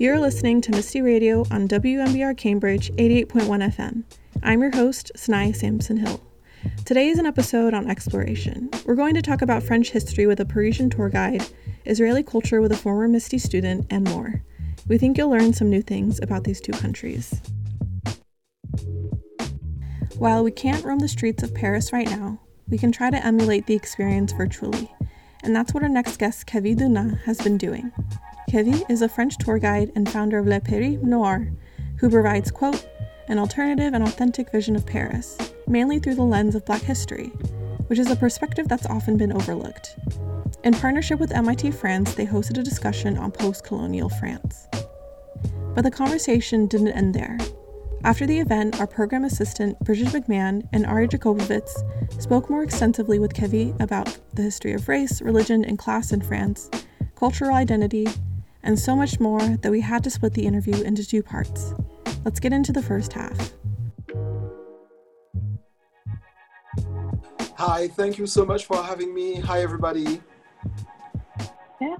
You're listening to MISTI Radio on WMBR Cambridge 88.1 FM. I'm your host, Sanaya Sampson Hill. Today is an episode on exploration. We're going to talk about French history with a Parisian tour guide, Israeli culture with a former MISTI student, and more. We think you'll learn some new things about these two countries. While we can't roam the streets of Paris right now, we can try to emulate the experience virtually. And that's what our next guest, Kevi Donat, has been doing. Kevi is a French tour guide and founder of Le Paris Noir, who provides, quote, an alternative and authentic vision of Paris, mainly through the lens of Black history, which is a perspective that's often been overlooked. In partnership with MIT France, they hosted a discussion on post colonial France. But the conversation didn't end there. After the event, our program assistant, Bridget McMahon, and Ari Jacobovitz spoke more extensively with Kevi about the history of race, religion, and class in France, cultural identity, and so much more that we had to split the interview into two parts. Let's get into the first half. Hi, thank you so much for having me. Hi, everybody. Yeah.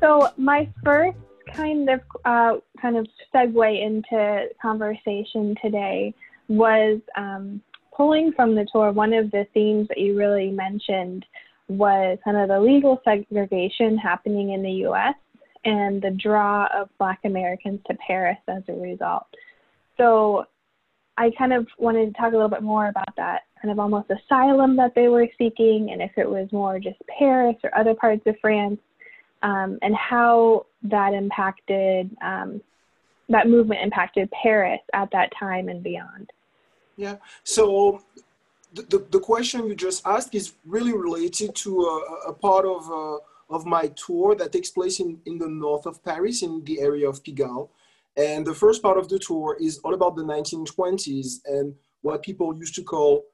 So my first kind of uh, kind of segue into conversation today was um, pulling from the tour. One of the themes that you really mentioned was kind of the legal segregation happening in the U.S and the draw of Black Americans to Paris as a result. So I kind of wanted to talk a little bit more about that kind of almost asylum that they were seeking, and if it was more just Paris or other parts of France, um, and how that impacted um, that movement impacted Paris at that time and beyond. Yeah. So the, the, the question you just asked is really related to a, a part of. Uh, of my tour that takes place in, in the north of Paris, in the area of Pigalle. And the first part of the tour is all about the 1920s and what people used to call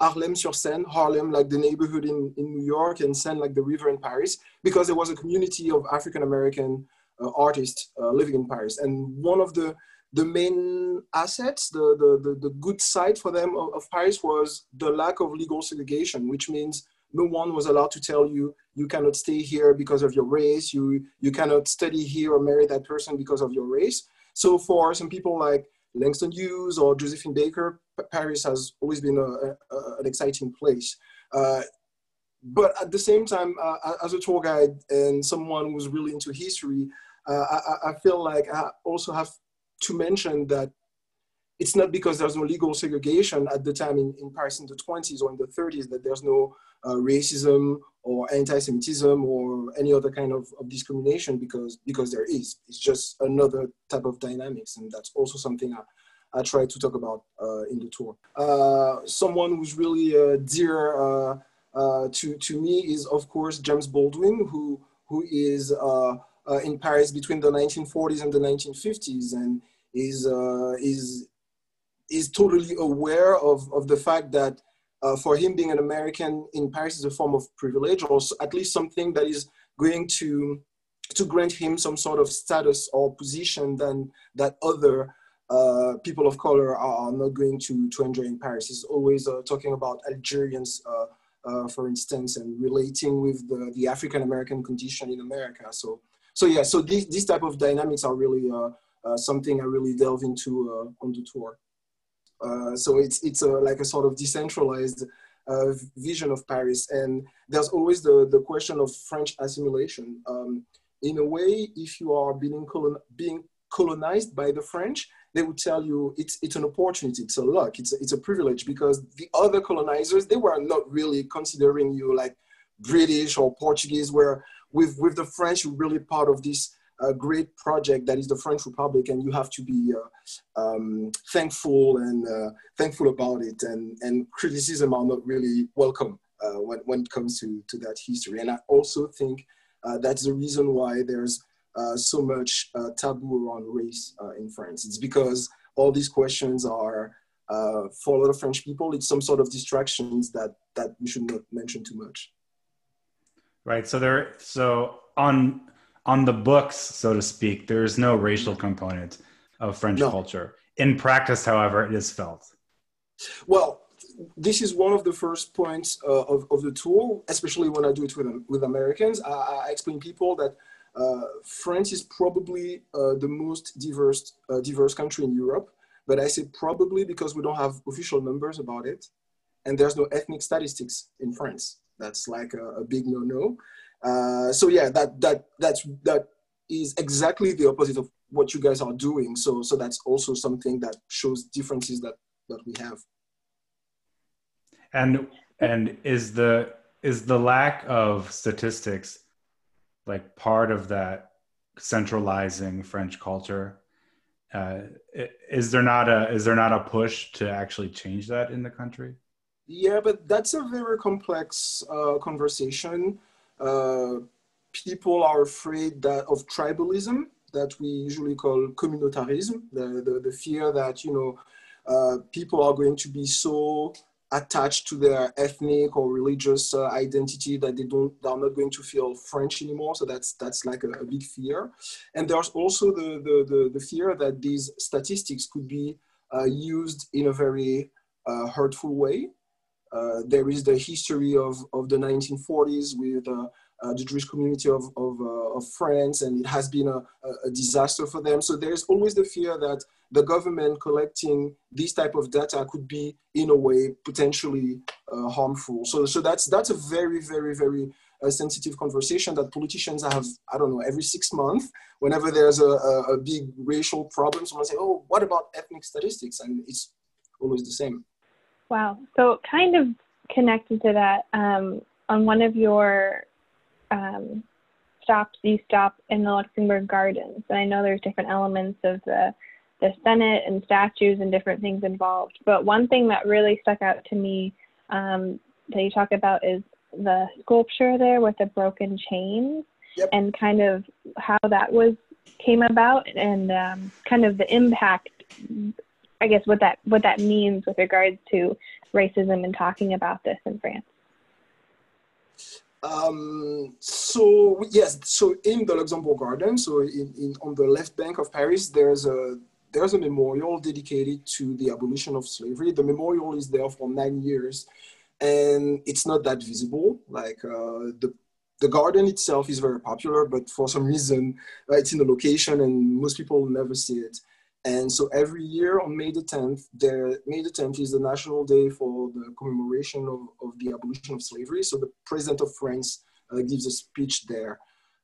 Harlem sur Seine, Harlem like the neighborhood in, in New York and Seine like the river in Paris, because there was a community of African American uh, artists uh, living in Paris. And one of the, the main assets, the, the, the, the good side for them of, of Paris was the lack of legal segregation, which means no one was allowed to tell you you cannot stay here because of your race. You you cannot study here or marry that person because of your race. So for some people like langston hughes or josephine baker paris has always been a, a, an exciting place. Uh, but at the same time uh, as a tour guide and someone who's really into history uh, I, I feel like i also have to mention that it's not because there's no legal segregation at the time in, in Paris in the 20s or in the 30s that there's no uh, racism or anti-Semitism or any other kind of, of, discrimination because because there is. It's just another type of dynamics, and that's also something I, I try to talk about uh, in the tour. Uh, someone who's really uh, dear uh, uh, to to me is of course James Baldwin, who who is in Paris between the 1940s and the 1950s, and is is is totally aware of, of the fact that uh, for him being an American in Paris is a form of privilege, or at least something that is going to to grant him some sort of status or position than that other uh, people of color are not going to, to enjoy in Paris. He's always uh, talking about Algerians, uh, uh, for instance, and relating with the, the African American condition in America. So, so yeah, so these, these type of dynamics are really uh, something I really delve into on the tour. Uh, so it's it's a, like a sort of decentralized uh, vision of Paris, and there's always the the question of French assimilation. Um, in a way, if you are being colon being colonized by the French, they would tell you it's it's an opportunity, it's a luck, it's a, it's a privilege because the other colonizers they were not really considering you like British or Portuguese. Where with with the French, you're really part of this a great project that is the French Republic, and you have to be uh, um, thankful and uh, thankful about it. And, and criticism are not really welcome uh, when, when it comes to, to that history. And I also think uh, that's the reason why there's uh, so much uh, taboo around race in France. It's because all these questions are, for a lot of French people, it's some sort of distractions that, that we should not mention too much. Right. So there. So on on the books, so to speak, there is no racial component of French no. culture. In practice, however, it is felt. Well, this is one of the first points uh, of, of the tour, especially when I do it with, with Americans. I, I explain people that uh, France is probably uh, the most diverse uh, diverse country in Europe, but I say probably because we don't have official numbers about it, and there's no ethnic statistics in France. That's like a, a big no-no. Uh, so yeah, that that that's that is exactly the opposite of what you guys are doing. So so that's also something that shows differences that that we have. And and is the is the lack of statistics like part of that centralizing French culture? Uh, is there not a is there not a push to actually change that in the country? Yeah, but that's a very complex uh, conversation. Uh, people are afraid that of tribalism that we usually call communautarism, the, the, the fear that you know uh, people are going to be so attached to their ethnic or religious uh, identity that they don't they are not going to feel French anymore. So that's that's like a, a big fear. And there's also the, the, the, the, fear that these statistics could be uh, used in a very uh, hurtful way. Uh, there is the history of, of the 1940s with uh, uh, the Jewish community of, of, of, France, and it has been a, a disaster for them. So there's always the fear that the government collecting this type of data could be in a way potentially uh, harmful. So, so that's that's a very very very sensitive conversation that politicians have. I don't know every six months. Whenever there's a, a, a big racial problem, someone say, "Oh, what about ethnic statistics?" And it's always the same. Wow. So kind of connected to that, um, on one of your um, stops, you stop in the Luxembourg Gardens, and I know there's different elements of the the Senate and statues and different things involved. But one thing that really stuck out to me um, that you talk about is the sculpture there with the broken chains yep. and kind of how that was came about and um, kind of the impact I guess what that what that means with regards to racism and talking about this in France. Um, so yes, so in the Luxembourg Garden, so in, in, on the left bank of Paris, there's a there's a memorial dedicated to the abolition of slavery. The memorial is there for nine years, and it's not that visible. Like uh, the the garden itself is very popular, but for some reason uh, it's in a location and most people never see it. And so every year on May the 10th, there, May the 10th is the national day for the commemoration of, of the abolition of slavery. So the president of France uh, gives a speech there.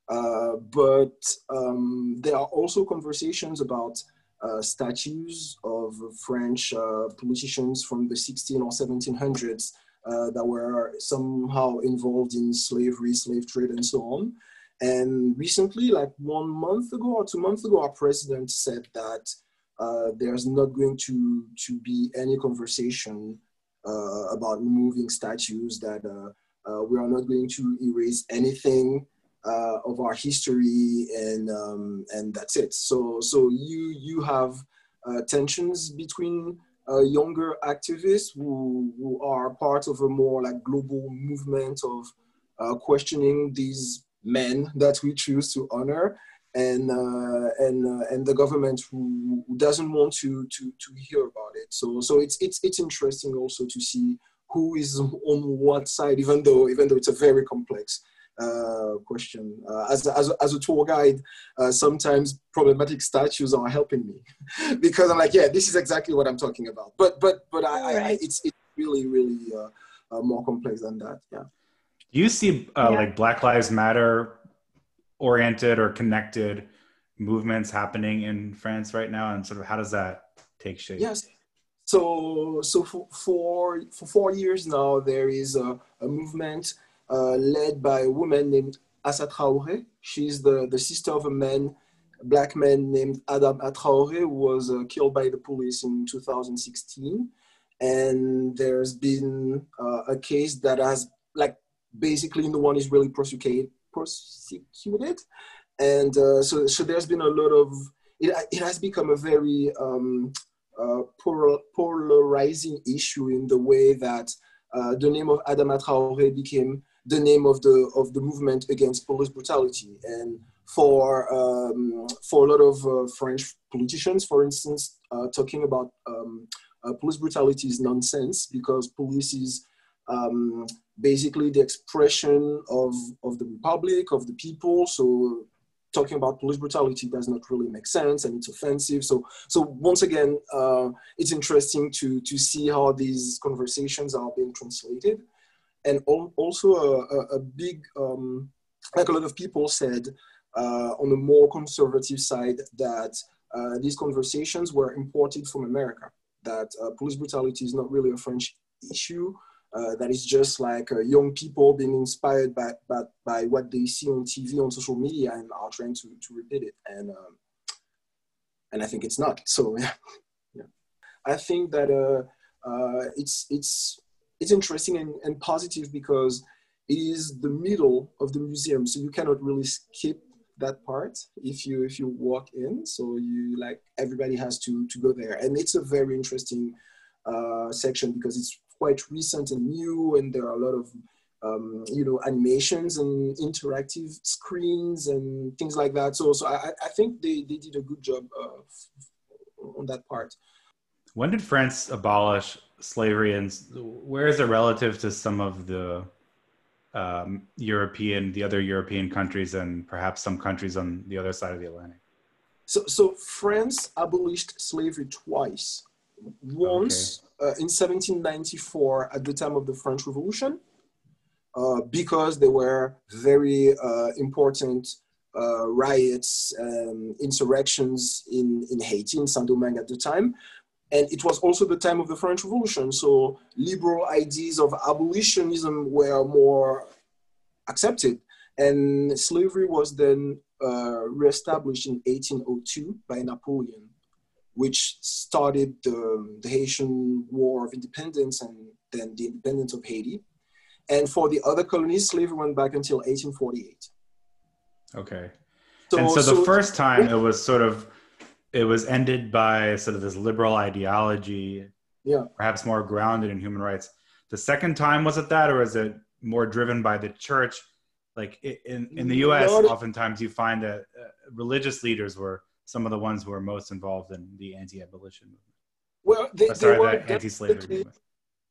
Uh, but um, there are also conversations about uh, statues of French uh, politicians from the 16 or 1700s uh, that were somehow involved in slavery, slave trade, and so on. And recently, like one month ago or two months ago, our president said that uh, there's not going to, to be any conversation uh, about removing statues, that uh, we are not going to erase anything uh, of our history and um, and that's it. So so you you have uh, tensions between uh, younger activists who, who are part of a more like global movement of uh, questioning these men that we choose to honor and uh, and uh, and the government who, who doesn't want to to to hear about it. So so it's it's it's interesting also to see who is on what side, even though even though it's a very complex uh, question. Uh, as, as, as a tour guide, uh, sometimes problematic statues are helping me because I'm like, yeah, this is exactly what I'm talking about. But but but I, right. I it's it's really really uh, uh, more complex than that. Yeah. Do you see uh, yeah. like Black Lives Matter oriented or connected movements happening in France right now, and sort of how does that take shape? Yes. So so for for, for four years now, there is a, a movement uh, led by a woman named Assa Traoré. She's the, the sister of a man, a black man named Adama Traoré, who was uh, killed by the police in 2016. And there's been uh, a case that has, like, basically no one is really prosecuted. Prosecuted. And uh, so, so there's been a lot of, it, it has become a very um, uh, polarizing issue in the way that uh, the name of Adama Traoré became the name of the of the movement against police brutality. And for um, for a lot of uh, French politicians, for instance, uh, talking about um, uh, police brutality is nonsense because police is um, basically the expression of of the republic of the people. So talking about police brutality does not really make sense and it's offensive. So, so once again, uh, it's interesting to to see how these conversations are being translated, and also a, a big, um, like a lot of people said, uh, on the more conservative side, that uh, these conversations were imported from America. That uh, police brutality is not really a French issue uh, that is just like uh, young people being inspired by, by, by what they see on TV, on social media, and are trying to, to repeat it. And, um, and I think it's not. So, yeah. yeah. I think that uh, uh, it's, it's, it's interesting and, and positive because it is the middle of the museum. So you cannot really skip that part if you if you walk in so you like everybody has to to go there and it's a very interesting uh, section because it's quite recent and new, and there are a lot of um, you know animations and interactive screens and things like that. So, so I, I think they, they did a good job uh, on that part. When did France abolish slavery, and where is it relative to some of the um, European, the other European countries, and perhaps some countries on the other side of the Atlantic? So, so France abolished slavery twice. Once uh, in 1794 at the time of the French Revolution uh, because there were very uh, important uh, riots, and insurrections in, in Haiti, in Saint-Domingue at the time. And it was also the time of the French Revolution. So liberal ideas of abolitionism were more accepted. And slavery was then uh, reestablished in 1802 by Napoleon which started the, the, Haitian War of Independence and then the independence of Haiti. And for the other colonies, slavery went back until 1848. Okay. So, and so, so the first time yeah. it was sort of, it was ended by sort of this liberal ideology, yeah, perhaps more grounded in human rights. The second time was it that, or is it more driven by the church? Like in in the U.S., oftentimes you find that uh, religious leaders were some of the ones who are most involved in the anti-abolition movement. Well, they, sorry, they were the anti-slavery movement.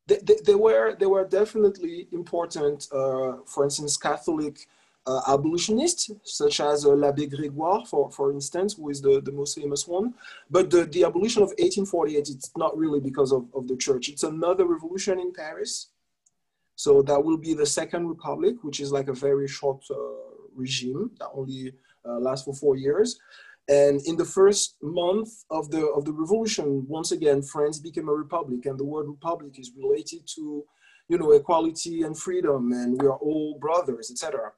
They, they, they, were they were definitely important. Uh, for instance, Catholic uh, abolitionists, such as uh, l'Abbé Grégoire, for, for instance, who is the, the most famous one. But the, the abolition of 1848, it's not really because of, of the church. It's another revolution in Paris. So that will be the Second Republic, which is like a very short uh, regime that only uh, lasts for four years. And in the first month of the, of the revolution, once again, France became a republic and the word republic is related to, you know, equality and freedom and we are all brothers, etc.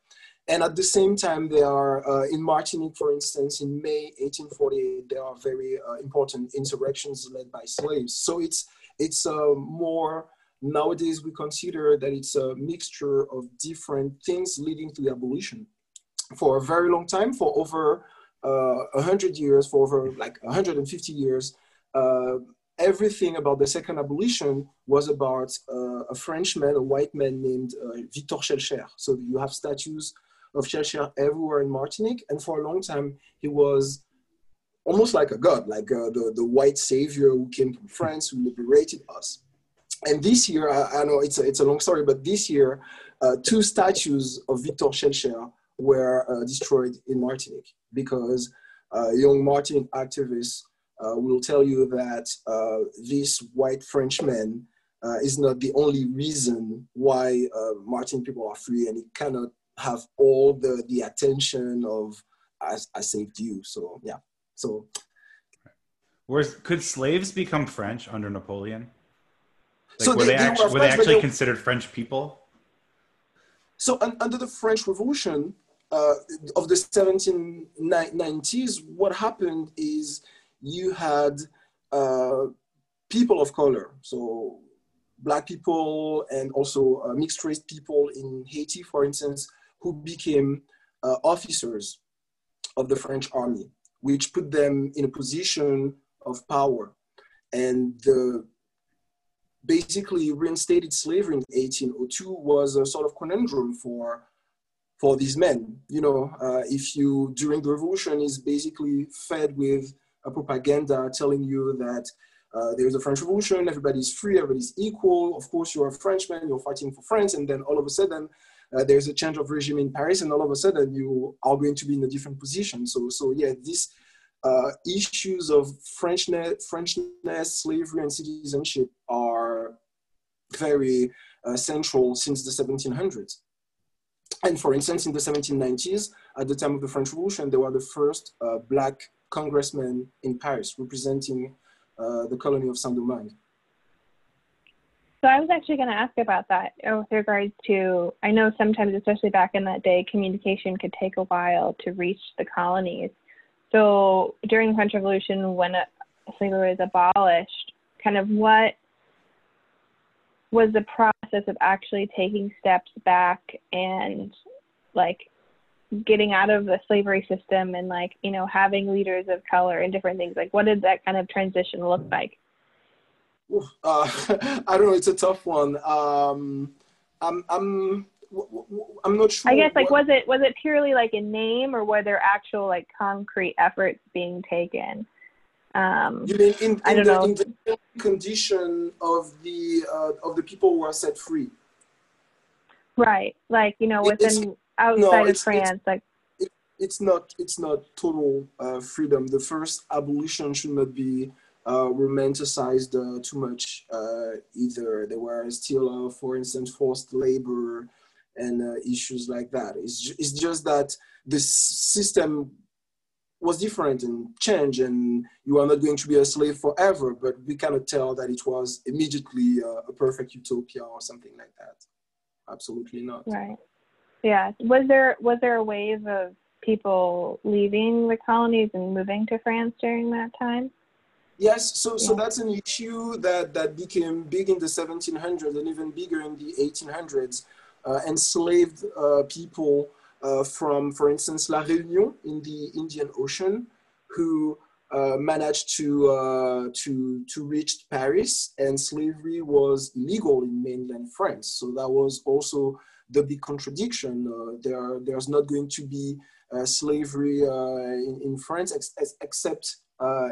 And at the same time, there are, uh, in Martinique, for instance, in May 1848, there are very uh, important insurrections led by slaves. So it's, it's uh, more, nowadays we consider that it's a mixture of different things leading to the abolition. For a very long time, for over uh, 100 years, for over like 150 years, uh, everything about the second abolition was about uh, a Frenchman, a white man named uh, Victor Schœlcher. So you have statues of Schœlcher everywhere in Martinique. And for a long time, he was almost like a god, like uh, the, the white savior who came from France, who liberated us. And this year, I, I know it's a, it's a long story, but this year, uh, two statues of Victor Schœlcher were uh, destroyed in Martinique because uh, young Martinique activists uh, will tell you that uh, this white Frenchman uh, is not the only reason why uh, Martinique people are free and he cannot have all the, the attention of I, I saved you. So yeah, so. Could slaves become French under Napoleon? Like, so were they, they, actually, were, were they actually considered French people? So un, under the French Revolution, uh, of the 1790s, what happened is you had uh, people of color, so black people and also uh, mixed race people in Haiti, for instance, who became uh, officers of the French army, which put them in a position of power. And the basically reinstated slavery in 1802 was a sort of conundrum for for these men. You know, uh, if you during the revolution is basically fed with a propaganda telling you that uh, there's a French Revolution, everybody's free, everybody's equal. Of course, you're a Frenchman, you're fighting for France, and then all of a sudden, uh, there's a change of regime in Paris, and all of a sudden you are going to be in a different position. So, so yeah, these uh, issues of Frenchness, Frenchness, slavery, and citizenship are very uh, central since the 1700s. And for instance, in the 1790s, at the time of the French Revolution, they were the first uh, black congressmen in Paris representing uh, the colony of Saint-Domingue. So I was actually going to ask about that with regards to, I know sometimes, especially back in that day, communication could take a while to reach the colonies. So during the French Revolution, when slavery was abolished, kind of what was the process of actually taking steps back and like getting out of the slavery system and like you know having leaders of color and different things. Like what did that kind of transition look like? Uh, i don't know it's a tough one. Um, i'm i'm i'm not sure i guess like what, was it was it purely like a name or were there actual like concrete efforts being taken um, you mean in, in I don't the, know. in the condition of the uh, of the people who are set free right like you know within outside no, of France, it's, like it, it's not it's not total uh, freedom. The first abolition should not be uh, romanticized uh, too much uh, either. There were still, uh, for instance, forced labor and uh, issues like that. It's ju- it's just that the system was different and changed, and you are not going to be a slave forever. But we cannot tell that it was immediately a perfect utopia or something like that. Absolutely not. Right. Yeah. Was there was there a wave of people leaving the colonies and moving to France during that time? Yes, so, so that's an issue that, that became big in the 1700s and even bigger in the 1800s. Uh, enslaved uh, people uh, from, for instance, La Réunion in the Indian Ocean, who uh, managed to, uh, to, to reach Paris, and slavery was illegal in mainland France. So that was also the big contradiction. Uh, there, there's not going to be uh, slavery uh, in, in France ex except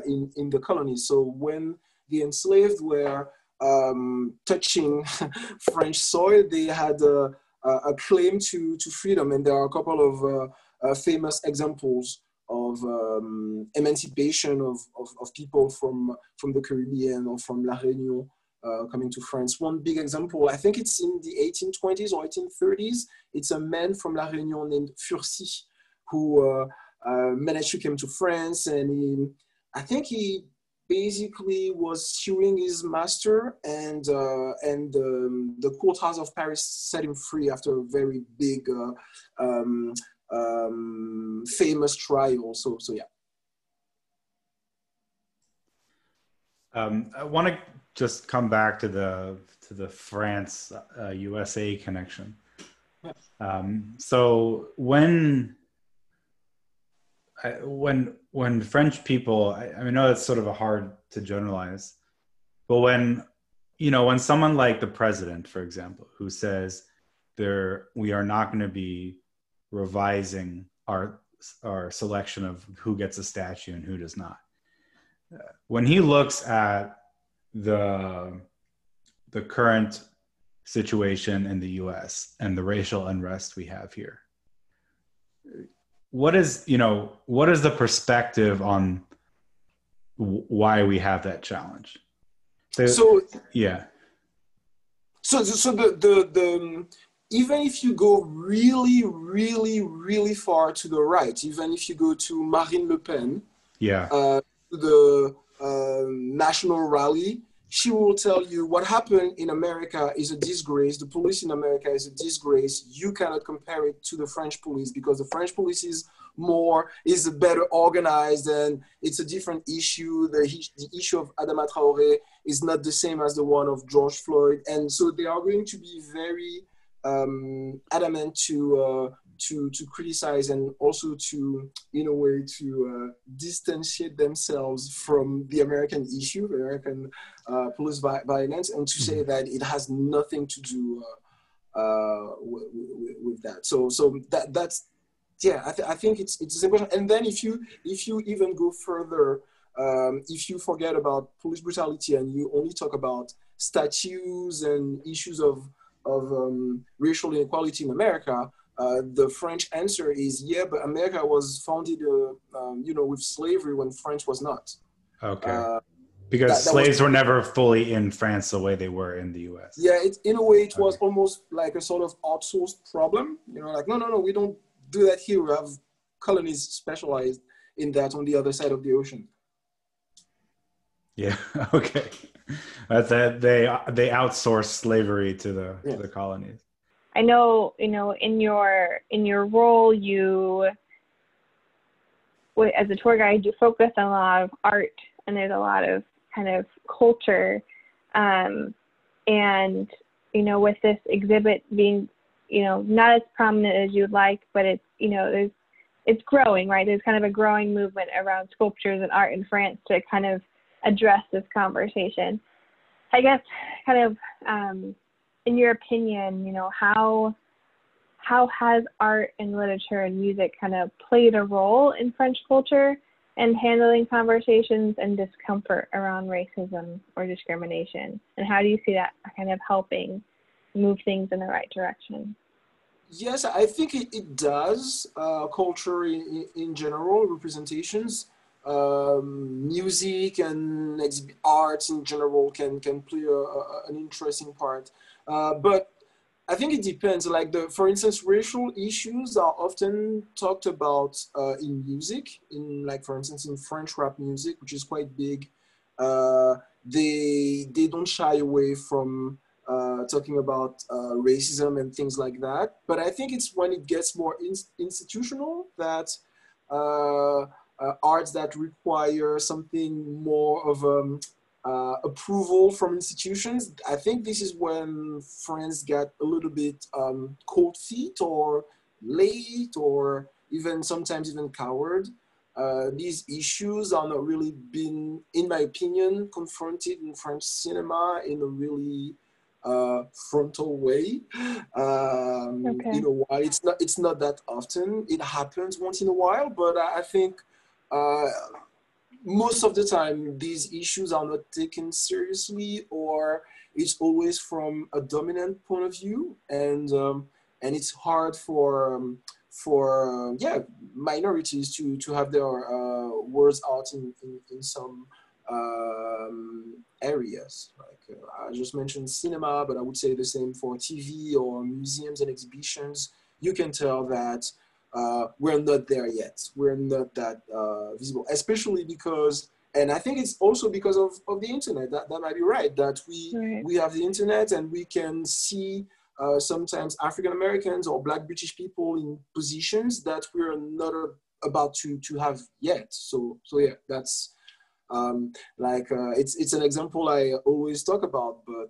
in, in the colonies. So when the enslaved were um, touching French soil, they had a, a, claim to, to freedom. And there are a couple of uh, famous examples of um, emancipation of, of, of, people from, from the Caribbean or from La Réunion uh, coming to France. One big example, I think it's in the 1820s or 1830s. It's a man from La Réunion named Furcy who uh, uh, managed to come to France, and he, I think he basically was suing his master, and uh, and um, the courthouse of Paris set him free after a very big, uh, um, um, famous trial. So so yeah. Um, I want to just come back to the to the France uh, USA connection. Um, so when I, when when French people, I, I, mean, I know it's sort of a hard to generalize, but when you know when someone like the president, for example, who says there we are not going to be revising our our selection of who gets a statue and who does not. Uh, when he looks at the the current situation in the US and the racial unrest we have here. What is, you know, what is the perspective on w- why we have that challenge? So, so yeah. So, so the, the, the, even if you go really, really, really far to the right, even if you go to Marine Le Pen, yeah, uh, the uh, national rally, she will tell you what happened in America is a disgrace. The police in America is a disgrace. You cannot compare it to the French police because the French police is more is better organized and it's a different issue. The, the issue of Adama Traore is not the same as the one of George Floyd, and so they are going to be very um, adamant to uh, to to criticize and also to in a way to uh, distantiate themselves from the American issue, the American uh, police violence, and to say mm-hmm. that it has nothing to do uh, uh with, with, with, that. So so that that's yeah, I, th- I think it's it's important. And then if you if you even go further, um, if you forget about police brutality and you only talk about statues and issues of of um, racial inequality in America, uh, the French answer is yeah, but America was founded, uh, um, you know, with slavery when France was not. Okay. Uh, because that, that slaves was, were never fully in France the way they were in the U.S. Yeah, it, in a way, it okay. was almost like a sort of outsourced problem. You know, like no, no, no, we don't do that here. We have colonies specialized in that on the other side of the ocean. Yeah. Okay. That they they outsource slavery to the yeah. to the colonies. I know, you know, in your in your role, you as a tour guide, you focus on a lot of art, and there's a lot of kind of culture, um, and you know, with this exhibit being, you know, not as prominent as you'd like, but it's you know, there's it's growing, right? There's kind of a growing movement around sculptures and art in France to kind of address this conversation. I guess, kind of, um, in your opinion, you know, how how has art and literature and music kind of played a role in French culture and handling conversations and discomfort around racism or discrimination? And how do you see that kind of helping move things in the right direction? Yes, I think it, it does. Uh, culture in, in general, representations um, music and art in general can can play a, a, an interesting part. Uh, but I think it depends. Like the, for instance, racial issues are often talked about uh, in music. In like, for instance, in French rap music, which is quite big. Uh, they they don't shy away from uh, talking about uh, racism and things like that. But I think it's when it gets more in, institutional that uh, arts that require something more of um, uh, approval from institutions. I think this is when France get a little bit um, cold feet or late or even sometimes even coward. Uh, these issues are not really been, in my opinion, confronted in French cinema in a really uh, frontal way. Um, okay. You know, while it's not it's not that often. It happens once in a while, but I, I think uh, most of the time these issues are not taken seriously or it's always from a dominant point of view and um, and it's hard for um, for uh, yeah minorities to to have their uh, words out in, in, in some um, areas. Like uh, I just mentioned cinema but I would say the same for TV or museums and exhibitions. You can tell that uh, we're not there yet. We're not that uh, visible, especially because, and I think it's also because of, of the internet. That, that might be right. That we right. we have the internet and we can see uh, sometimes African Americans or Black British people in positions that we're not about to to have yet. So so yeah, that's um, like uh, it's it's an example I always talk about, but.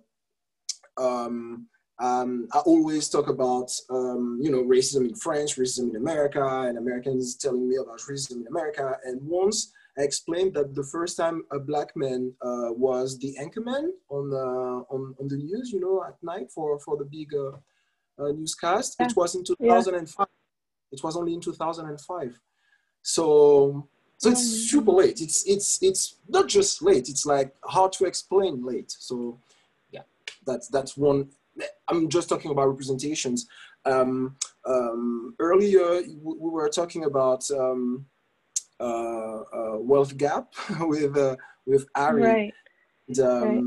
Um, um, I always talk about, um, you know, racism in France, racism in America, and Americans telling me about racism in America. And once I explained that the first time a black man uh, was the anchorman on, uh, on, on the news, you know, at night for, for the big uh, uh newscast, yeah. it was in 2005. Yeah. It was only in 2005. So, so it's mm. super late. It's, it's, it's not just late, it's like hard to explain late. So yeah, that's, that's one I'm just talking about representations. Um, um, earlier, we were talking about um, uh, uh, wealth gap with uh, with Ari. Right. And, um, right.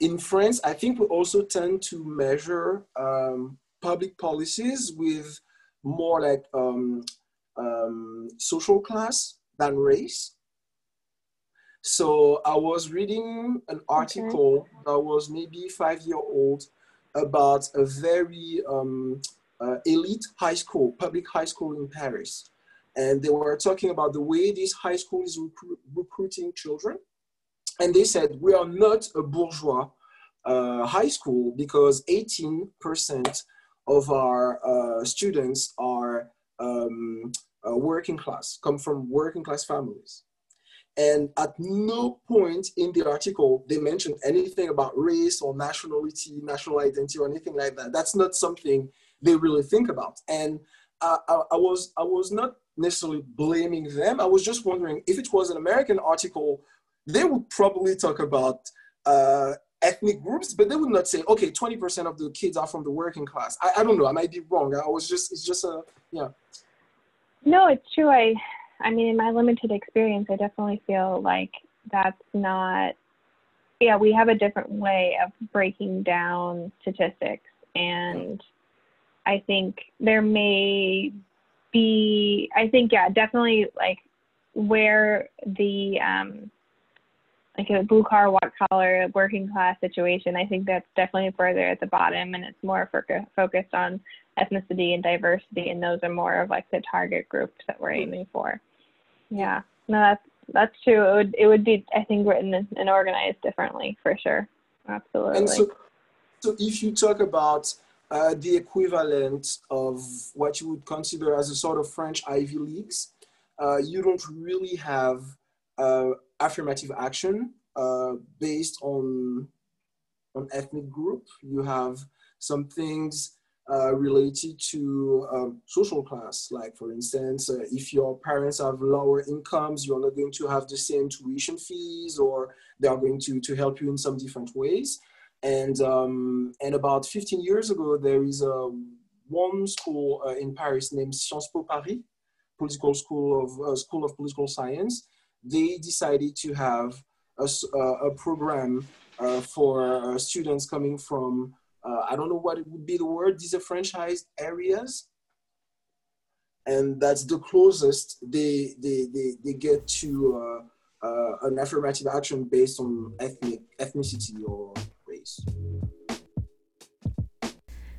In France, I think we also tend to measure um, public policies with more like um, social class than race. So I was reading an article okay. that was maybe five year old about a very um, uh, elite high school, public high school in Paris. And they were talking about the way this high school is recru recruiting children. And they said, we are not a bourgeois uh, high school because 18% of our uh, students are um, uh, working class, come from working class families. And at no point in the article they mentioned anything about race or nationality, national identity, or anything like that. That's not something they really think about. And I, I, was I was not necessarily blaming them. I was just wondering if it was an American article, they would probably talk about uh, ethnic groups, but they would not say, okay, 20% of the kids are from the working class. I, I don't know. I might be wrong. I was just, it's just a, yeah. No, it's true. I, I mean, in my limited experience, I definitely feel like that's not, yeah, we have a different way of breaking down statistics. And I think there may be, I think, yeah, definitely like where the, um, like a blue collar, white collar, working class situation, I think that's definitely further at the bottom, and it's more focused on ethnicity and diversity, and those are more of like the target groups that we're aiming for. Yeah, no, that's that's true. It would it would be I think written and organized differently for sure. Absolutely. And so, so if you talk about uh, the equivalent of what you would consider as a sort of French Ivy Leagues, uh, you don't really have uh, affirmative action uh, based on on ethnic group. You have some things uh, related to um, social class, like for instance, uh, if your parents have lower incomes, you're not going to have the same tuition fees, or they are going to to help you in some different ways. And um, and about 15 years ago, there is a one school uh, in Paris named Sciences Po Paris, political school of uh, school of political science they decided to have a, a program uh, for uh, students coming from, uh, I don't know what it would be the word, disenfranchised areas. And that's the closest they, they, they, they get to uh, uh, an affirmative action based on ethnic, ethnicity or race.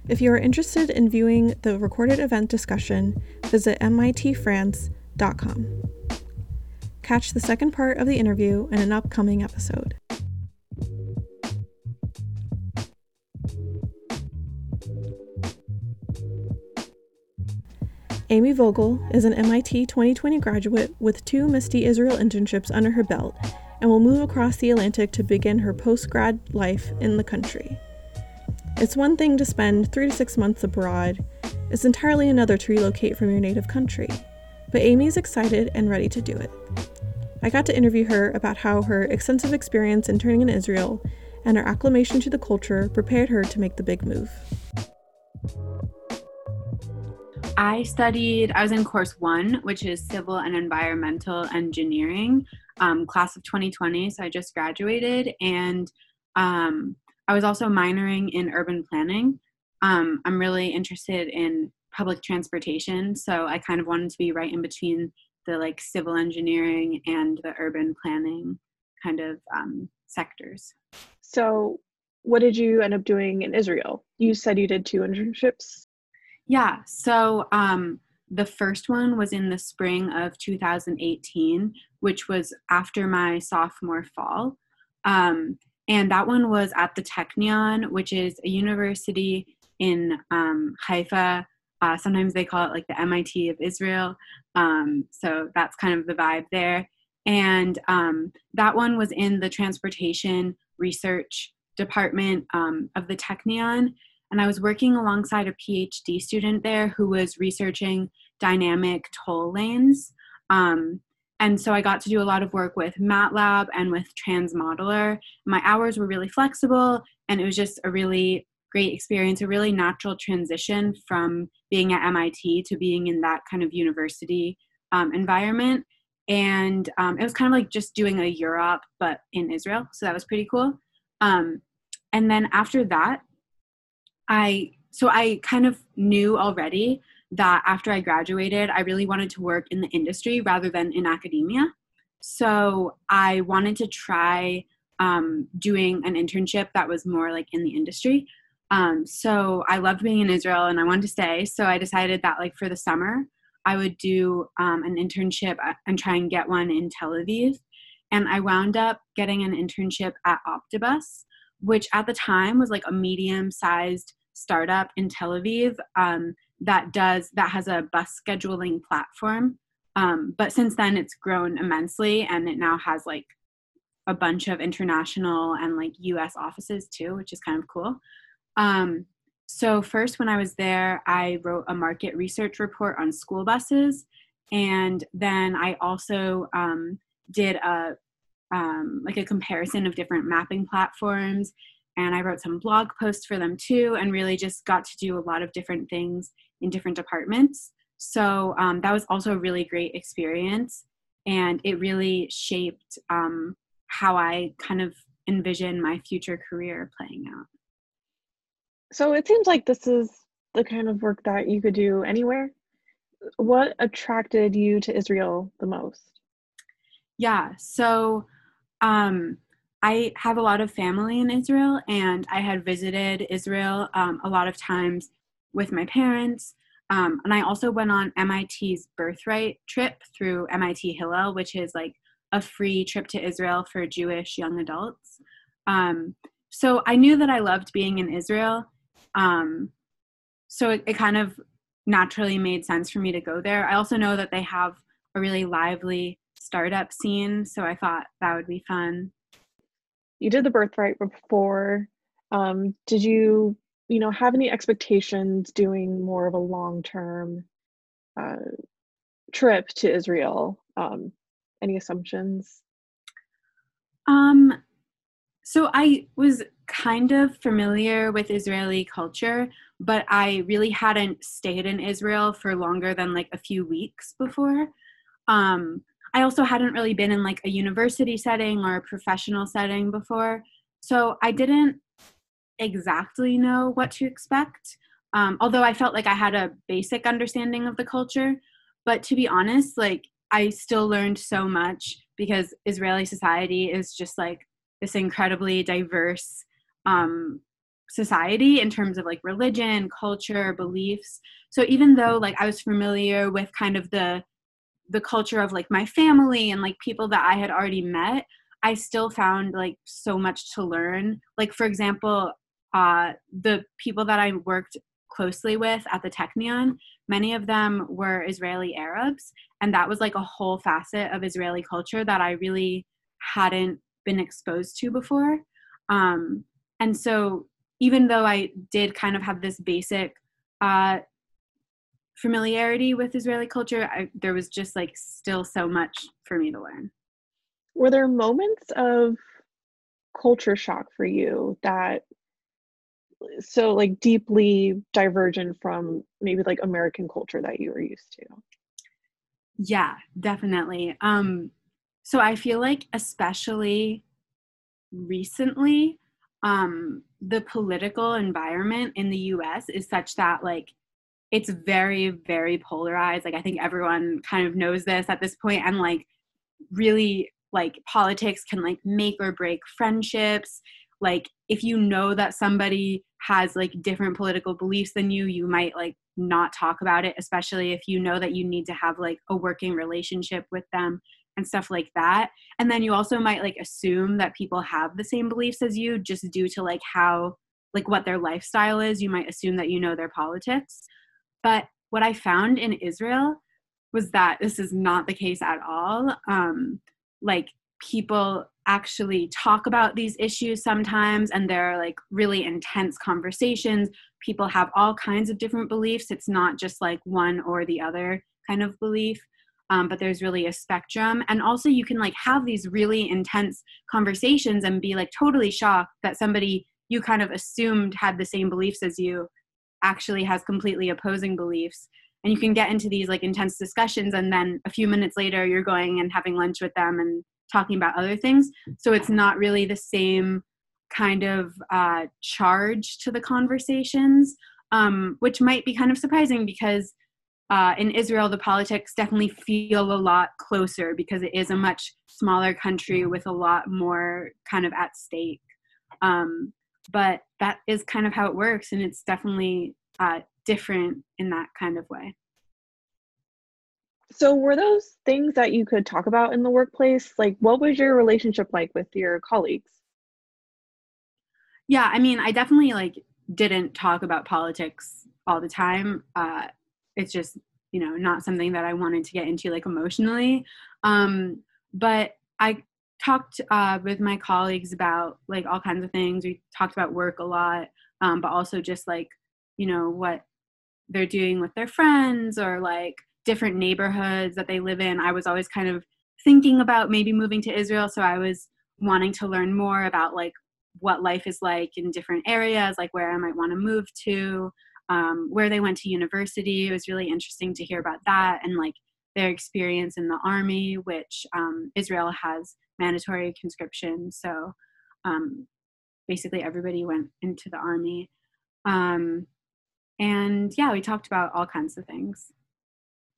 If you are interested in viewing the recorded event discussion, visit mitfrance.com. Catch the second part of the interview in an upcoming episode. Amy Vogel is an MIT 2020 graduate with two MISTI Israel internships under her belt and will move across the Atlantic to begin her post grad life in the country. It's one thing to spend three to six months abroad, it's entirely another to relocate from your native country. But Amy is excited and ready to do it. I got to interview her about how her extensive experience interning in Israel and her acclimation to the culture prepared her to make the big move. I studied, I was in course one, which is civil and environmental engineering, um, class of 2020. So I just graduated. And um, I was also minoring in urban planning. Um, I'm really interested in public transportation. So I kind of wanted to be right in between the like civil engineering and the urban planning kind of um, sectors. So, what did you end up doing in Israel? You said you did two internships. Yeah. So, um, the first one was in the spring of 2018, which was after my sophomore fall. Um, and that one was at the Technion, which is a university in um, Haifa. Uh, sometimes they call it like the MIT of Israel. Um, so that's kind of the vibe there. And um, that one was in the transportation research department um, of the Technion. And I was working alongside a PhD student there who was researching dynamic toll lanes. Um, and so I got to do a lot of work with MATLAB and with Transmodeler. My hours were really flexible, and it was just a really great experience, a really natural transition from being at MIT to being in that kind of university um, environment. And um, it was kind of like just doing a Europe, but in Israel. So that was pretty cool. Um, and then after that, I, so I kind of knew already that after I graduated, I really wanted to work in the industry rather than in academia. So I wanted to try um, doing an internship that was more like in the industry. Um, so I loved being in Israel and I wanted to stay. So I decided that like for the summer, I would do um, an internship uh, and try and get one in Tel Aviv. And I wound up getting an internship at Optibus, which at the time was like a medium sized startup in Tel Aviv um, that does that has a bus scheduling platform. Um, but since then, it's grown immensely, and it now has like a bunch of international and like U.S. offices too, which is kind of cool. Um, so, first, when I was there, I wrote a market research report on school buses. And then I also um, did a, um, like a comparison of different mapping platforms and i wrote some blog posts for them too and really just got to do a lot of different things in different departments so um, that was also a really great experience and it really shaped um, how i kind of envision my future career playing out So it seems like this is the kind of work that you could do anywhere. What attracted you to Israel the most? Yeah. So um, I have a lot of family in Israel, and I had visited Israel um, a lot of times with my parents. Um, and I also went on MIT's Birthright trip through MIT Hillel, which is like a free trip to Israel for Jewish young adults. Um, so I knew that I loved being in Israel. Um, so it, it kind of naturally made sense for me to go there. I also know that they have a really lively startup scene, so I thought that would be fun. You did the birthright before. Um, did you, you know, have any expectations doing more of a long-term uh, trip to Israel? Um, any assumptions? Um, so I was kind of familiar with Israeli culture, but I really hadn't stayed in Israel for longer than like a few weeks before. Um, I also hadn't really been in like a university setting or a professional setting before, so I didn't exactly know what to expect. Um, although I felt like I had a basic understanding of the culture, but to be honest, like I still learned so much because Israeli society is just like this incredibly diverse um, society in terms of like religion, culture, beliefs. So even though like I was familiar with kind of the the culture of like my family and like people that I had already met, I still found like so much to learn. Like for example, uh, the people that I worked closely with at the Technion, many of them were Israeli Arabs, and that was like a whole facet of Israeli culture that I really hadn't been exposed to before. Um, and so even though I did kind of have this basic uh, familiarity with Israeli culture, I, there was just like still so much for me to learn. Were there moments of culture shock for you that so like deeply divergent from maybe like American culture that you were used to? Yeah, definitely. Um, so I feel like especially recently, um, the political environment in the US is such that like it's very, very polarized. Like I think everyone kind of knows this at this point and like really like politics can like make or break friendships. Like if you know that somebody has like different political beliefs than you, you might like not talk about it, especially if you know that you need to have like a working relationship with them and stuff like that. And then you also might like assume that people have the same beliefs as you just due to like how like what their lifestyle is. You might assume that you know their politics. But what I found in Israel was that this is not the case at all. Um, like people actually talk about these issues sometimes and there are like really intense conversations. People have all kinds of different beliefs. It's not just like one or the other kind of belief um, but there's really a spectrum. And also you can like have these really intense conversations and be like totally shocked that somebody you kind of assumed had the same beliefs as you actually has completely opposing beliefs and you can get into these like intense discussions and then a few minutes later you're going and having lunch with them and talking about other things so it's not really the same kind of uh, charge to the conversations um, which might be kind of surprising because uh, in Israel, the politics definitely feel a lot closer because it is a much smaller country with a lot more kind of at stake. Um, but that is kind of how it works, and it's definitely uh, different in that kind of way. So, were those things that you could talk about in the workplace? Like, what was your relationship like with your colleagues? Yeah, I mean, I definitely like didn't talk about politics all the time. Uh, it's just you know not something that I wanted to get into like emotionally. Um, but I talked uh, with my colleagues about like all kinds of things. We talked about work a lot, um, but also just like you know what they're doing with their friends or like different neighborhoods that they live in. I was always kind of thinking about maybe moving to Israel. So I was wanting to learn more about like what life is like in different areas, like where I might want to move to, um, where they went to university. It was really interesting to hear about that and like their experience in the army, which um, Israel has mandatory conscription. So um, basically, everybody went into the army. Um, and yeah, we talked about all kinds of things.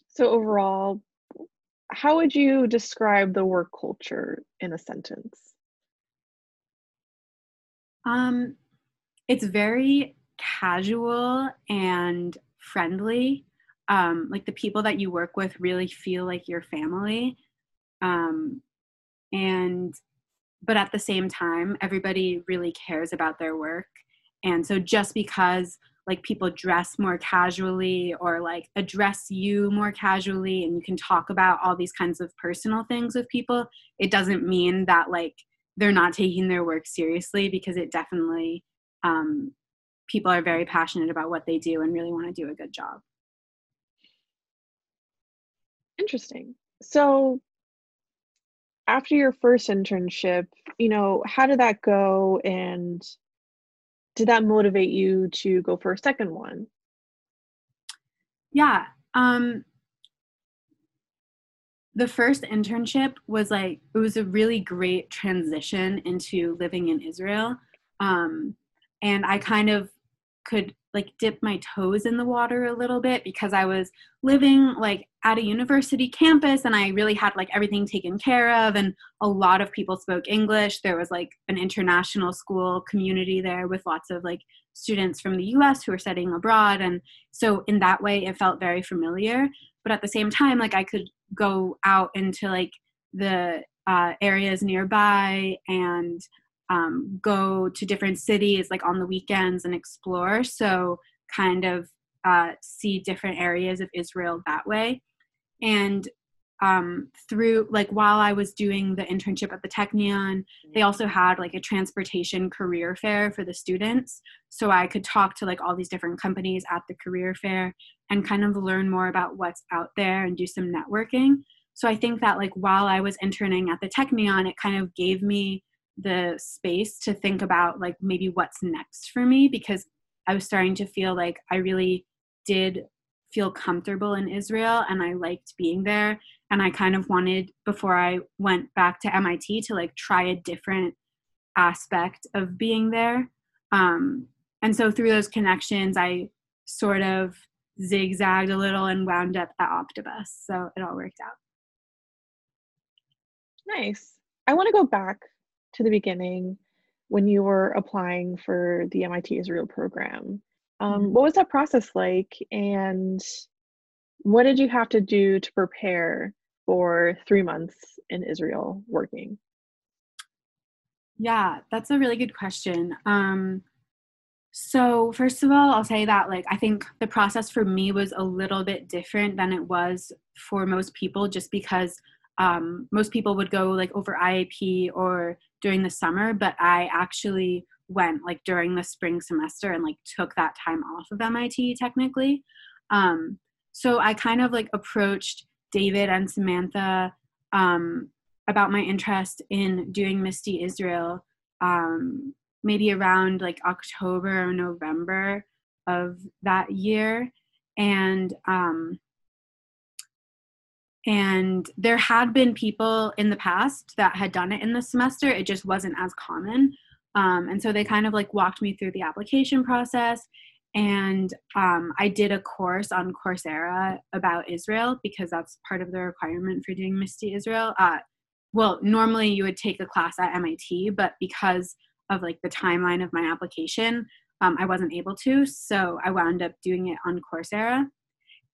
So, overall, how would you describe the work culture in a sentence? Um, it's very casual and friendly. Um, like the people that you work with really feel like your family. Um, and but at the same time, everybody really cares about their work. And so just because like people dress more casually or like address you more casually and you can talk about all these kinds of personal things with people, it doesn't mean that like they're not taking their work seriously because it definitely um, people are very passionate about what they do and really want to do a good job. Interesting. So, after your first internship, you know, how did that go? And did that motivate you to go for a second one? Yeah. Um, the first internship was like it was a really great transition into living in Israel. Um, and I kind of could like dip my toes in the water a little bit because I was living like at a university campus and I really had like everything taken care of and a lot of people spoke English. There was like an international school community there with lots of like students from the US who were studying abroad and so in that way it felt very familiar but at the same time like I could go out into like the uh, areas nearby and um, go to different cities like on the weekends and explore. So kind of uh, see different areas of Israel that way. And um, through like while I was doing the internship at the Technion, they also had like a transportation career fair for the students. So I could talk to like all these different companies at the career fair and kind of learn more about what's out there and do some networking. So I think that like while I was interning at the Technion, it kind of gave me the space to think about like maybe what's next for me because I was starting to feel like I really did feel comfortable in Israel and I liked being there. And I kind of wanted before I went back to MIT to like try a different aspect of being there. Um, and so through those connections I sort of zigzagged a little and wound up at Optibus. So it all worked out. Nice. I want to go back to the beginning when you were applying for the MIT Israel program. Um, mm-hmm. what was that process like, and what did you have to do to prepare for three months in Israel working? Yeah, that's a really good question. Um, so, first of all, I'll say that like I think the process for me was a little bit different than it was for most people, just because um, most people would go like over IAP or during the summer, but I actually went like during the spring semester and like took that time off of MIT technically. Um, so I kind of like approached David and Samantha um, about my interest in doing MISTI Israel um, maybe around like October or November of that year. And um, and there had been people in the past that had done it in the semester. It just wasn't as common. Um, and so they kind of like walked me through the application process. And um, i did a course on coursera about israel because that's part of the requirement for doing MISTI israel. Uh, well normally you would take a class at mit but because of like the timeline of my application um, i wasn't able to. So i wound up doing it on coursera.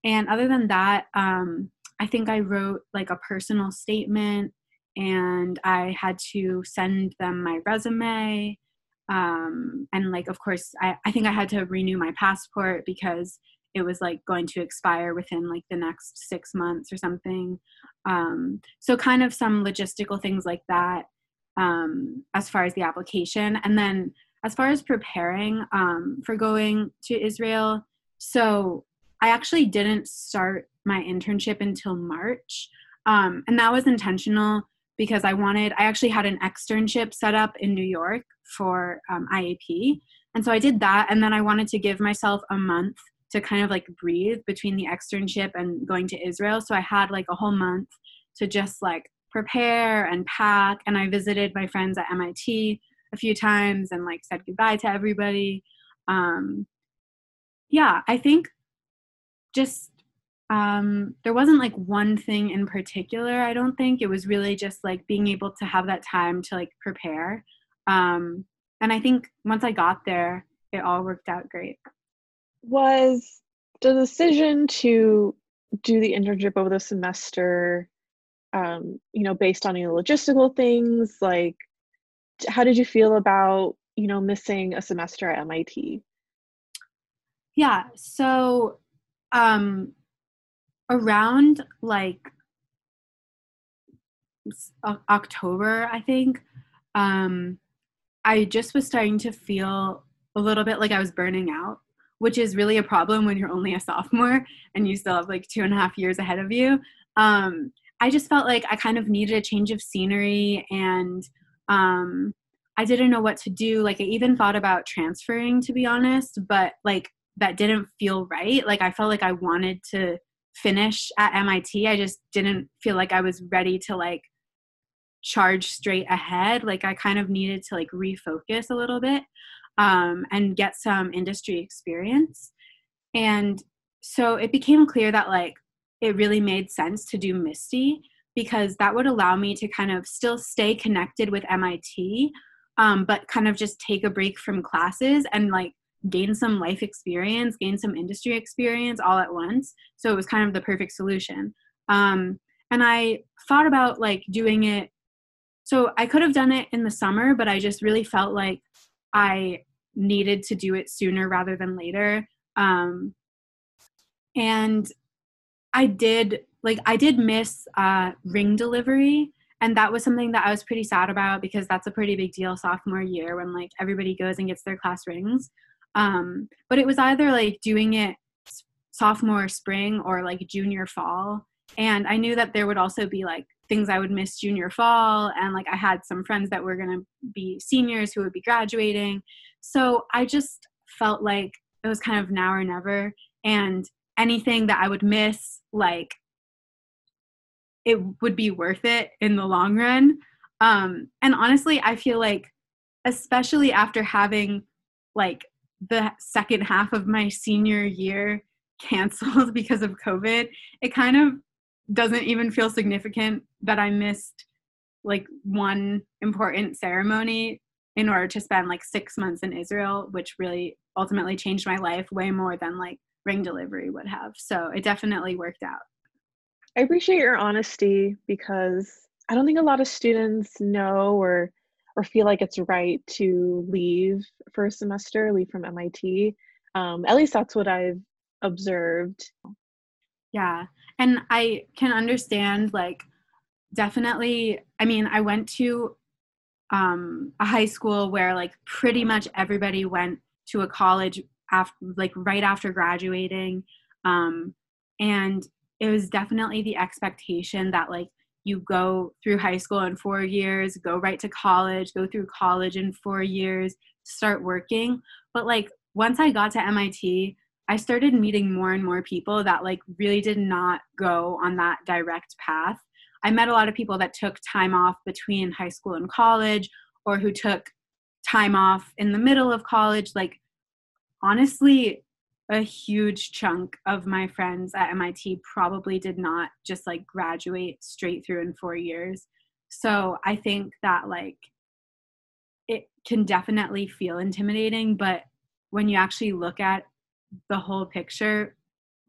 And other than that um, I think I wrote like a personal statement and I had to send them my resume. Um, and like, of course, I, I think I had to renew my passport because it was like going to expire within like the next six months or something. Um, so, kind of some logistical things like that um, as far as the application. And then, as far as preparing um, for going to Israel, so I actually didn't start my internship until March. Um, and that was intentional because I wanted, I actually had an externship set up in New York for um, IAP. And so I did that. And then I wanted to give myself a month to kind of like breathe between the externship and going to Israel. So I had like a whole month to just like prepare and pack. And I visited my friends at MIT a few times and like said goodbye to everybody. Um, yeah, I think just um, there wasn't like one thing in particular. I don't think it was really just like being able to have that time to like prepare. Um, and I think once I got there, it all worked out great. Was the decision to do the internship over the semester, um, you know, based on any logistical things? Like, how did you feel about, you know, missing a semester at MIT? Yeah, so um, around like October, I think, um, I just was starting to feel a little bit like I was burning out, which is really a problem when you're only a sophomore and you still have like two and a half years ahead of you. Um, I just felt like I kind of needed a change of scenery and um, I didn't know what to do. Like, I even thought about transferring, to be honest, but like that didn't feel right. Like, I felt like I wanted to finish at MIT. I just didn't feel like I was ready to like charge straight ahead. Like I kind of needed to like refocus a little bit um, and get some industry experience. And so it became clear that like it really made sense to do MISTI because that would allow me to kind of still stay connected with MIT, um, but kind of just take a break from classes and like gain some life experience, gain some industry experience all at once. So it was kind of the perfect solution. Um, and I thought about like doing it. So I could have done it in the summer, but I just really felt like I needed to do it sooner rather than later. Um, and I did like I did miss uh, ring delivery, and that was something that I was pretty sad about because that's a pretty big deal sophomore year when like everybody goes and gets their class rings. Um, but it was either like doing it sophomore spring or like junior fall. And I knew that there would also be like things I would miss junior fall. And like I had some friends that were going to be seniors who would be graduating. So I just felt like it was kind of now or never. And anything that I would miss, like it would be worth it in the long run. Um, and honestly, I feel like, especially after having like the second half of my senior year canceled because of COVID, it kind of doesn't even feel significant that I missed like one important ceremony in order to spend like six months in Israel, which really ultimately changed my life way more than like ring delivery would have. So it definitely worked out. I appreciate your honesty because I don't think a lot of students know or or feel like it's right to leave for a semester, leave from MIT. Um, at least that's what I've observed. Yeah. And I can understand, like, definitely. I mean, I went to um, a high school where, like, pretty much everybody went to a college after, like, right after graduating. Um, and it was definitely the expectation that, like, you go through high school in four years, go right to college, go through college in four years, start working. But like once I got to MIT, I started meeting more and more people that like really did not go on that direct path. I met a lot of people that took time off between high school and college or who took time off in the middle of college. Like honestly, a huge chunk of my friends at MIT probably did not just like graduate straight through in four years. So I think that like it can definitely feel intimidating, but when you actually look at the whole picture,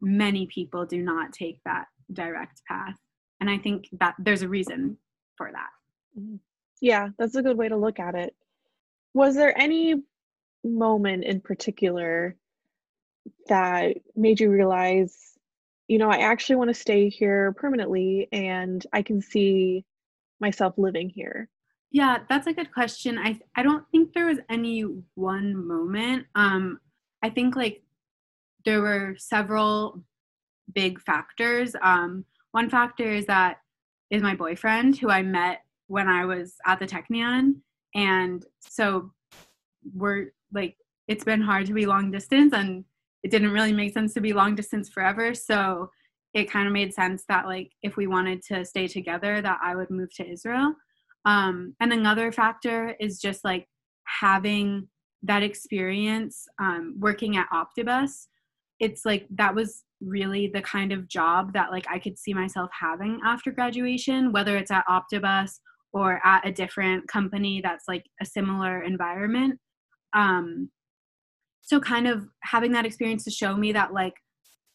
many people do not take that direct path. And I think that there's a reason for that. Mm-hmm. Yeah, that's a good way to look at it. Was there any moment in particular that made you realize, you know, I actually want to stay here permanently and I can see myself living here? Yeah, that's a good question. I I don't think there was any one moment. Um I think like there were several big factors. Um one factor is that is my boyfriend who I met when I was at the Technion. And so we're like, it's been hard to be long distance and it didn't really make sense to be long distance forever. So it kind of made sense that like if we wanted to stay together that I would move to Israel. Um, and another factor is just like having that experience um, working at Optibus. It's like that was really the kind of job that like I could see myself having after graduation, whether it's at Optibus or at a different company that's like a similar environment. Um, so kind of having that experience to show me that like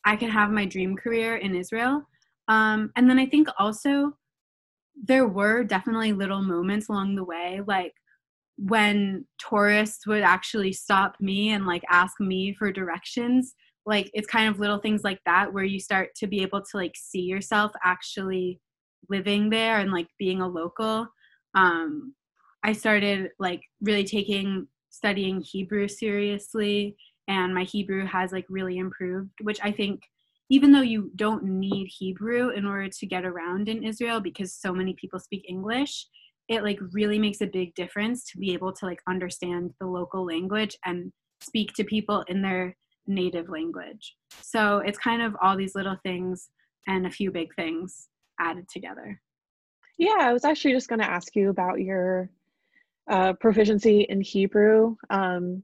I can have my dream career in Israel. Um, and then I think also there were definitely little moments along the way, like when tourists would actually stop me and like ask me for directions like it's kind of little things like that where you start to be able to like see yourself actually living there and like being a local um i started like really taking studying hebrew seriously and my hebrew has like really improved which i think even though you don't need hebrew in order to get around in israel because so many people speak english it like really makes a big difference to be able to like understand the local language and speak to people in their native language. So it's kind of all these little things and a few big things added together. Yeah, I was actually just going to ask you about your uh, proficiency in Hebrew. Um,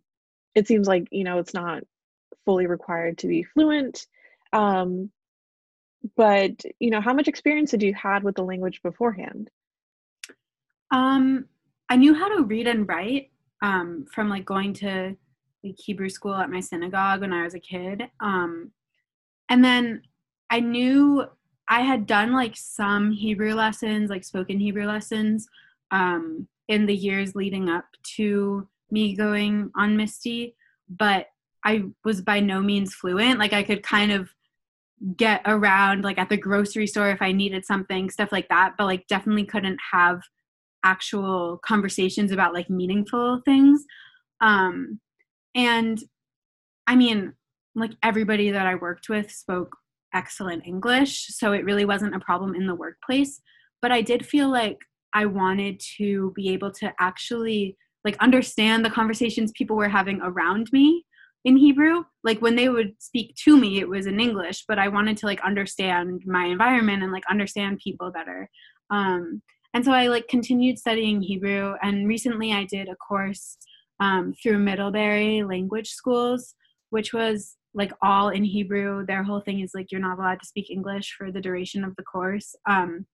it seems like, you know, it's not fully required to be fluent. Um, but, you know, how much experience had you had with the language beforehand? Um, I knew how to read and write um, from like going to like Hebrew school at my synagogue when I was a kid. Um, and then I knew I had done like some Hebrew lessons, like spoken Hebrew lessons, um, in the years leading up to me going on MISTI, but I was by no means fluent. Like I could kind of get around like at the grocery store if I needed something, stuff like that, but like definitely couldn't have actual conversations about like meaningful things. Um, and I mean, like everybody that I worked with spoke excellent English, so it really wasn't a problem in the workplace. But I did feel like I wanted to be able to actually like understand the conversations people were having around me in Hebrew. Like when they would speak to me, it was in English, but I wanted to like understand my environment and like understand people better. Um, and so I like continued studying Hebrew, and recently I did a course um, through Middlebury Language Schools, which was like all in Hebrew. Their whole thing is like you're not allowed to speak English for the duration of the course. Um,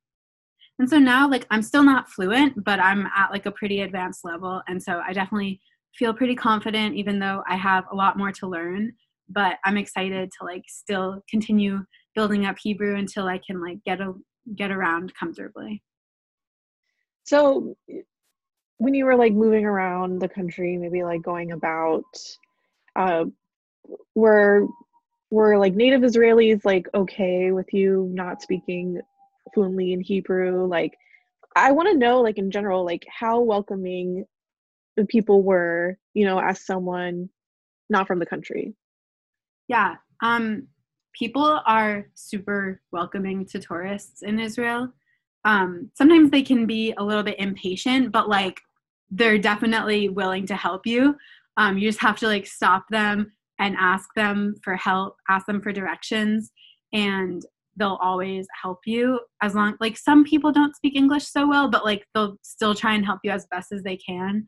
and so now, like, I'm still not fluent, but I'm at like a pretty advanced level. And so I definitely feel pretty confident, even though I have a lot more to learn. But I'm excited to like still continue building up Hebrew until I can like get a get around comfortably. So when you were like moving around the country, maybe like going about, uh, were were like native Israelis like okay with you not speaking fluently in Hebrew? Like, I want to know like in general like how welcoming the people were, you know, as someone not from the country. Yeah, um, people are super welcoming to tourists in Israel. Um, sometimes they can be a little bit impatient, but like they're definitely willing to help you. Um, you just have to like stop them and ask them for help, ask them for directions, and they'll always help you as long like some people don't speak English so well, but like they'll still try and help you as best as they can.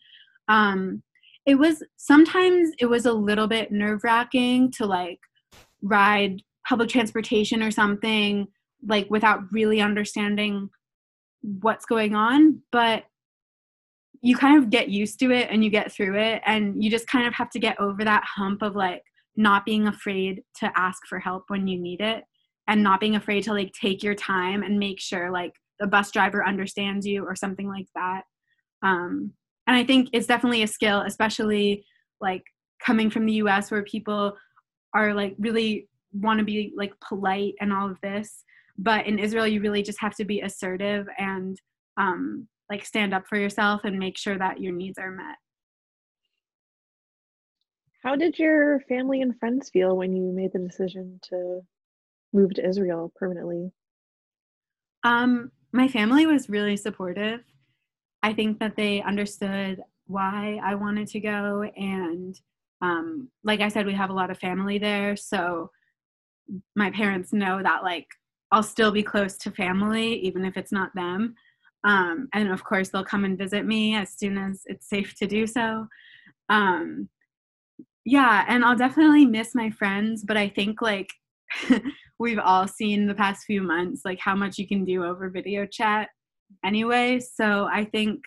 Um, it was sometimes it was a little bit nerve wracking to like ride public transportation or something like without really understanding what's going on, but you kind of get used to it and you get through it and you just kind of have to get over that hump of like not being afraid to ask for help when you need it and not being afraid to like take your time and make sure like the bus driver understands you or something like that um, and i think it's definitely a skill especially like coming from the us where people are like really want to be like polite and all of this but in israel you really just have to be assertive and um, like stand up for yourself and make sure that your needs are met. How did your family and friends feel when you made the decision to move to Israel permanently? Um, my family was really supportive. I think that they understood why I wanted to go. And um, like I said, we have a lot of family there. So my parents know that like I'll still be close to family, even if it's not them. Um, and of course, they'll come and visit me as soon as it's safe to do so. Um, yeah, and I'll definitely miss my friends, but I think like we've all seen the past few months, like how much you can do over video chat anyway. So I think,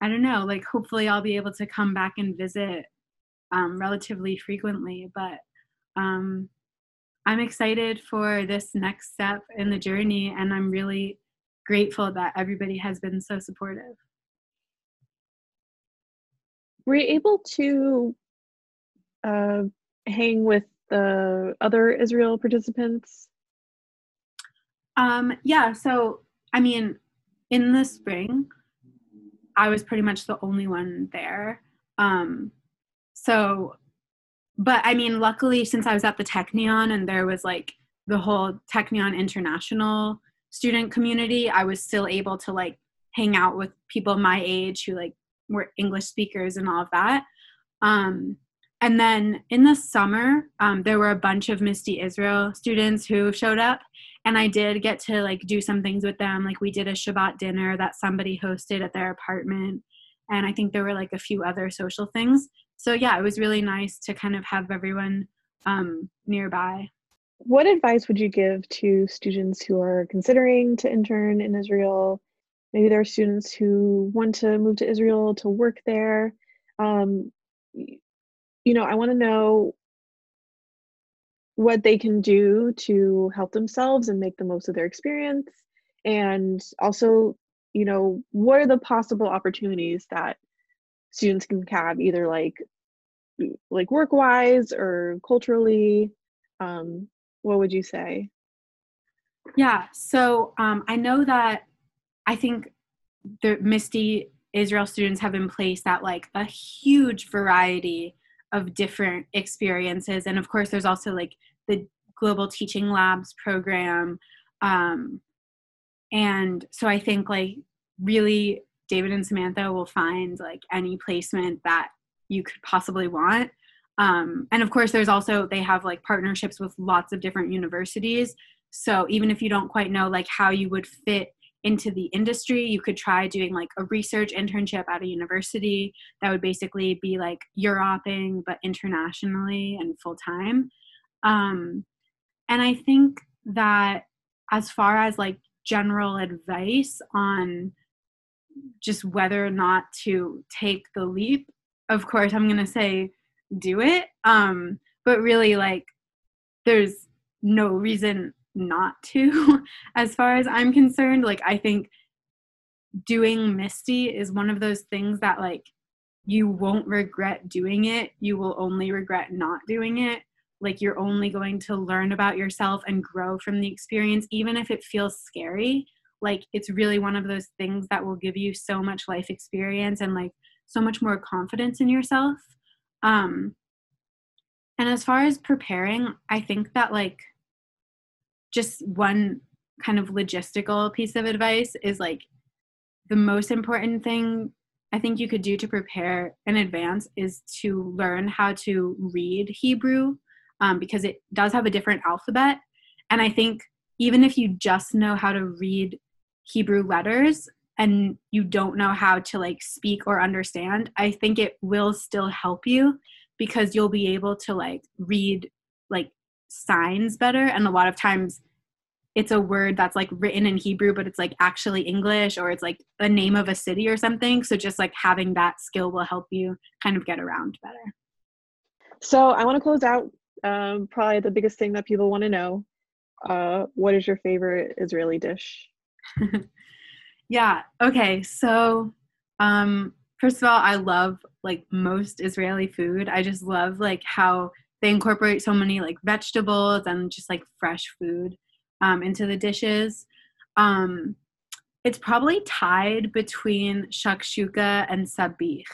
I don't know, like hopefully I'll be able to come back and visit um, relatively frequently, but um, I'm excited for this next step in the journey, and I'm really grateful that everybody has been so supportive. Were you able to uh, hang with the other Israel participants? Um, yeah, so I mean, in the spring, I was pretty much the only one there. Um, so but I mean, luckily, since I was at the Technion and there was like the whole Technion international student community, I was still able to like hang out with people my age who like were English speakers and all of that. Um, and then in the summer, um, there were a bunch of MISTI Israel students who showed up, and I did get to like do some things with them. Like we did a Shabbat dinner that somebody hosted at their apartment, and I think there were like a few other social things so yeah, it was really nice to kind of have everyone um, nearby. What advice would you give to students who are considering to intern in Israel? Maybe there are students who want to move to Israel to work there. Um, you know, I want to know what they can do to help themselves and make the most of their experience. And also, you know, what are the possible opportunities that students can have either like like work wise or culturally um, what would you say yeah so um, i know that i think the MISTI israel students have in place that like a huge variety of different experiences and of course there's also like the global teaching labs program um, and so i think like really David and Samantha will find like any placement that you could possibly want. Um, and of course, there's also, they have like partnerships with lots of different universities. So even if you don't quite know like how you would fit into the industry, you could try doing like a research internship at a university that would basically be like UROPing, but internationally and full time. Um, and I think that as far as like general advice on just whether or not to take the leap of course i'm going to say do it um but really like there's no reason not to as far as i'm concerned like i think doing MISTI is one of those things that like you won't regret doing it. You will only regret not doing it. Like you're only going to learn about yourself and grow from the experience even if it feels scary. Like it's really one of those things that will give you so much life experience and like so much more confidence in yourself. Um and as far as preparing i think that like just one kind of logistical piece of advice is like the most important thing I think you could do to prepare in advance is to learn how to read Hebrew um, because it does have a different alphabet. And I think even if you just know how to read Hebrew letters and you don't know how to like speak or understand, I think it will still help you because you'll be able to like read like signs better. And a lot of times it's a word that's like written in Hebrew, but it's like actually English or it's like a name of a city or something. So just like having that skill will help you kind of get around better. So I want to close out um, probably the biggest thing that people want to know. Uh, what is your favorite Israeli dish? yeah. Okay. So, um, first of all, I love like most Israeli food. I just love like how they incorporate so many like vegetables and just like fresh food um, into the dishes. Um, it's probably tied between shakshuka and sabich.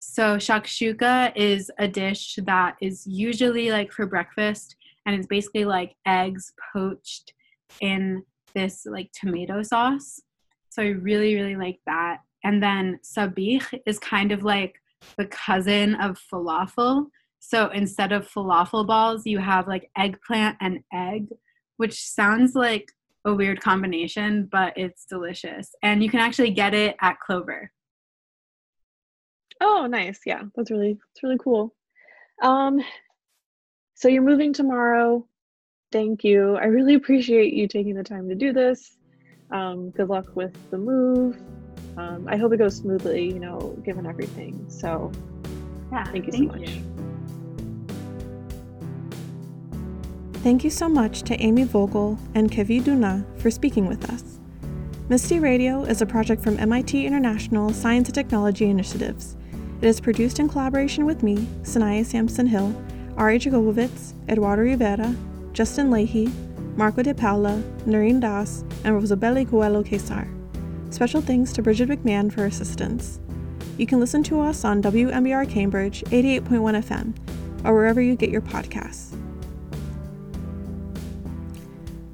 So shakshuka is a dish that is usually like for breakfast, and it's basically like eggs poached in this like tomato sauce. So I really, really like that. And then sabich is kind of like the cousin of falafel. So instead of falafel balls, you have like eggplant and egg, which sounds like a weird combination, but it's delicious. And you can actually get it at Clover. Oh, nice. Yeah, that's really that's really cool. Um, so you're moving tomorrow. Thank you. I really appreciate you taking the time to do this. Um, good luck with the move. Um, I hope it goes smoothly, you know, given everything. So, Yeah. thank you thank so much. you. Thank you so much to Amy Vogel and Kevi Donat for speaking with us. MISTI Radio is a project from MIT International Science and Technology Initiatives. It is produced in collaboration with me, Sanaya Sampson Hill, Ari Jacobowitz, Eduardo Rivera, Justin Leahy, Marco De Paula, Noreen Das, and Rosabelle Coelho Quesar. Special thanks to Bridget McMahon for assistance. You can listen to us on WMBR Cambridge 88.1 FM or wherever you get your podcasts.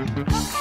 Okay.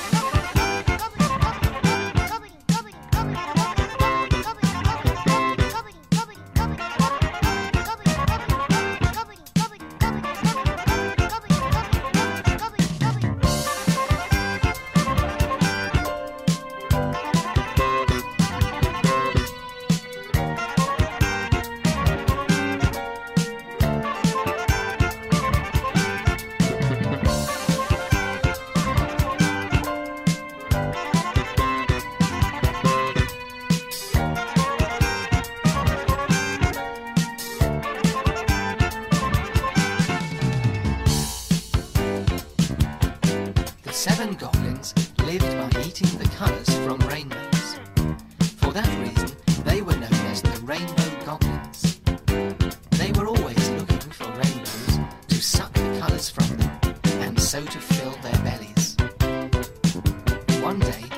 From them, and so to fill their bellies. One day,